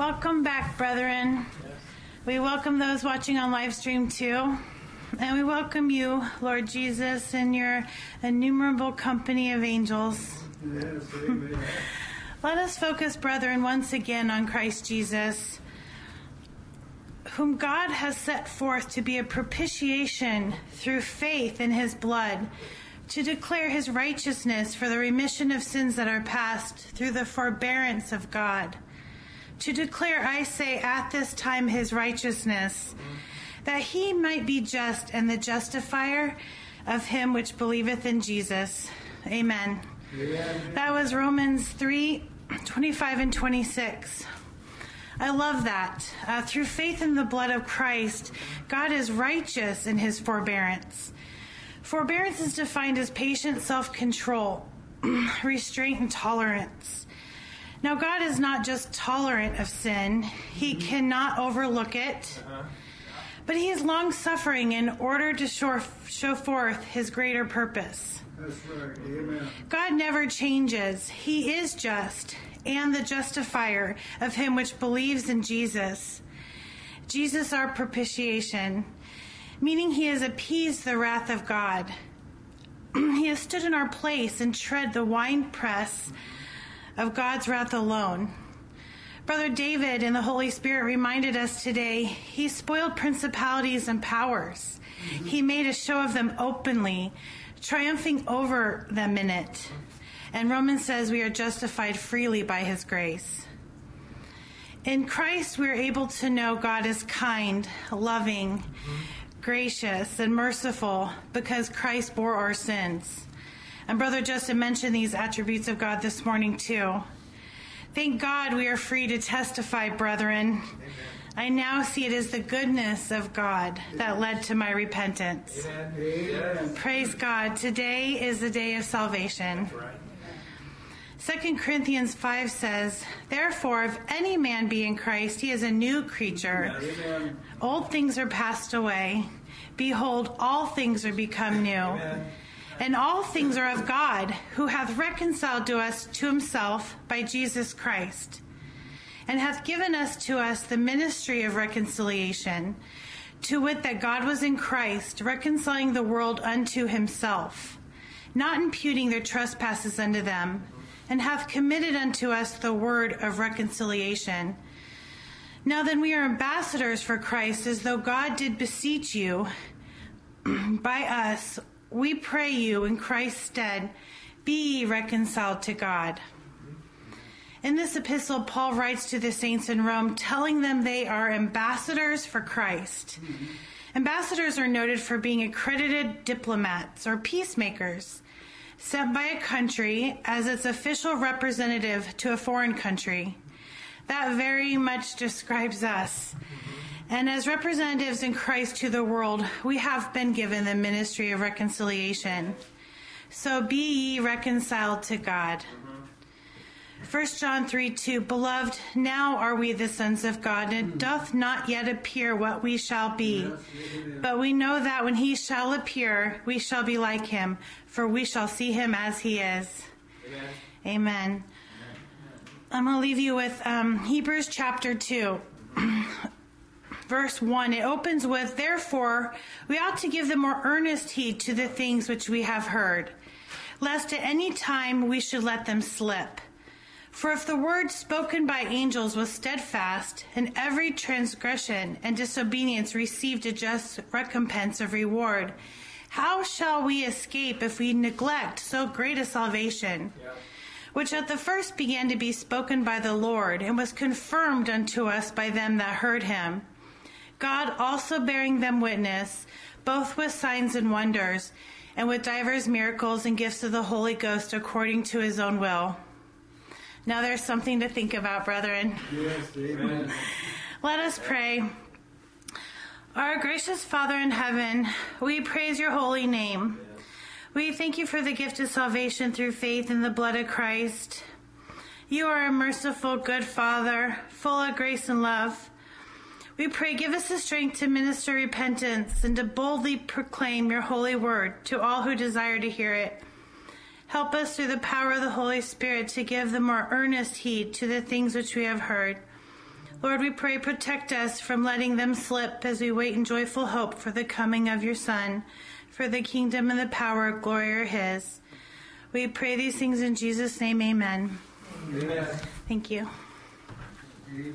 Welcome back, brethren. We welcome those watching on live stream too. And we welcome you, Lord Jesus, and your innumerable company of angels. Yes. Let us focus, brethren, once again on Christ Jesus, whom God has set forth to be a propitiation through faith in his blood, to declare his righteousness for the remission of sins that are past through the forbearance of God. To declare, I say, at this time his righteousness, that he might be just and the justifier of him which believeth in Jesus. Amen. Amen. That was Romans 3 25 and 26. I love that. Uh, through faith in the blood of Christ, God is righteous in his forbearance. Forbearance is defined as patient self control, restraint, and tolerance. Now, God is not just tolerant of sin, He mm-hmm. cannot overlook it, uh-huh. but He is long suffering in order to show, show forth His greater purpose. Right. God never changes. He is just and the justifier of him which believes in Jesus. Jesus, our propitiation, meaning he has appeased the wrath of God. he has stood in our place and tread the winepress of God's wrath alone. Brother David in the Holy Spirit reminded us today he spoiled principalities and powers. He made a show of them openly, triumphing over them in it. And Romans says we are justified freely by his grace. In Christ, we are able to know God is kind, loving, gracious, and merciful because Christ bore our sins. And Brother Justin mentioned these attributes of God this morning, too. Thank God we are free to testify, brethren. I now see it as the goodness of God that led to my repentance. Amen. Praise God. Today is the day of salvation. 2 Corinthians 5 says, Therefore, if any man be in Christ, he is a new creature. Amen. Old things are passed away. Behold, all things are become new. And all things are of God, who hath reconciled to us to himself by Jesus Christ, and hath given us to us the ministry of reconciliation, to wit, that God was in Christ, reconciling the world unto himself, not imputing their trespasses unto them, and hath committed unto us the word of reconciliation. Now then, we are ambassadors for Christ, as though God did beseech you by us. We pray you in Christ's stead, be reconciled to God. In this epistle, Paul writes to the saints in Rome, telling them they are ambassadors for Christ. Ambassadors are noted for being accredited diplomats or peacemakers sent by a country as its official representative to a foreign country. That very much describes us. And as representatives in Christ to the world, we have been given the ministry of reconciliation. So be ye reconciled to God. 1 John 3 2 Beloved, now are we the sons of God, and it doth not yet appear what we shall be. But we know that when he shall appear, we shall be like him, for we shall see him as he is. Amen. I'm going to leave you with um, Hebrews chapter 2. Verse 1, it opens with, Therefore, we ought to give the more earnest heed to the things which we have heard, lest at any time we should let them slip. For if the word spoken by angels was steadfast, and every transgression and disobedience received a just recompense of reward, how shall we escape if we neglect so great a salvation? Which at the first began to be spoken by the Lord, and was confirmed unto us by them that heard him. God also bearing them witness, both with signs and wonders, and with divers miracles and gifts of the Holy Ghost according to his own will. Now there's something to think about, brethren. Yes, amen. Let us pray. Our gracious Father in heaven, we praise your holy name. We thank you for the gift of salvation through faith in the blood of Christ. You are a merciful, good Father, full of grace and love. We pray, give us the strength to minister repentance and to boldly proclaim your holy word to all who desire to hear it. Help us through the power of the Holy Spirit to give the more earnest heed to the things which we have heard. Lord, we pray, protect us from letting them slip as we wait in joyful hope for the coming of your Son, for the kingdom and the power, glory are his. We pray these things in Jesus' name, amen. amen. Thank you. Amen.